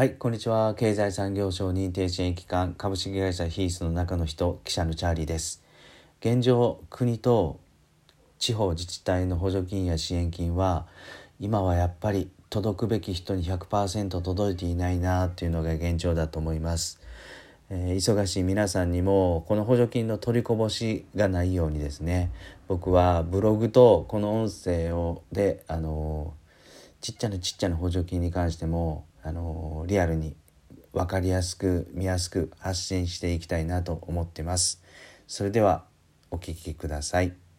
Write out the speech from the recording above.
はい、こんにちは。経済産業省認定支援機関株式会社ヒースの中の人、記者のチャーリーです。現状、国と地方自治体の補助金や支援金は、今はやっぱり届くべき人に100%届いていないなっていうのが現状だと思います。えー忙しい皆さんにもこの補助金の取りこぼしがないようにですね僕はブログとこの音声をであのちっちゃなちっちゃな補助金に関してもあのリアルに分かりやすく見やすく発信していきたいなと思ってます。それではお聴きください。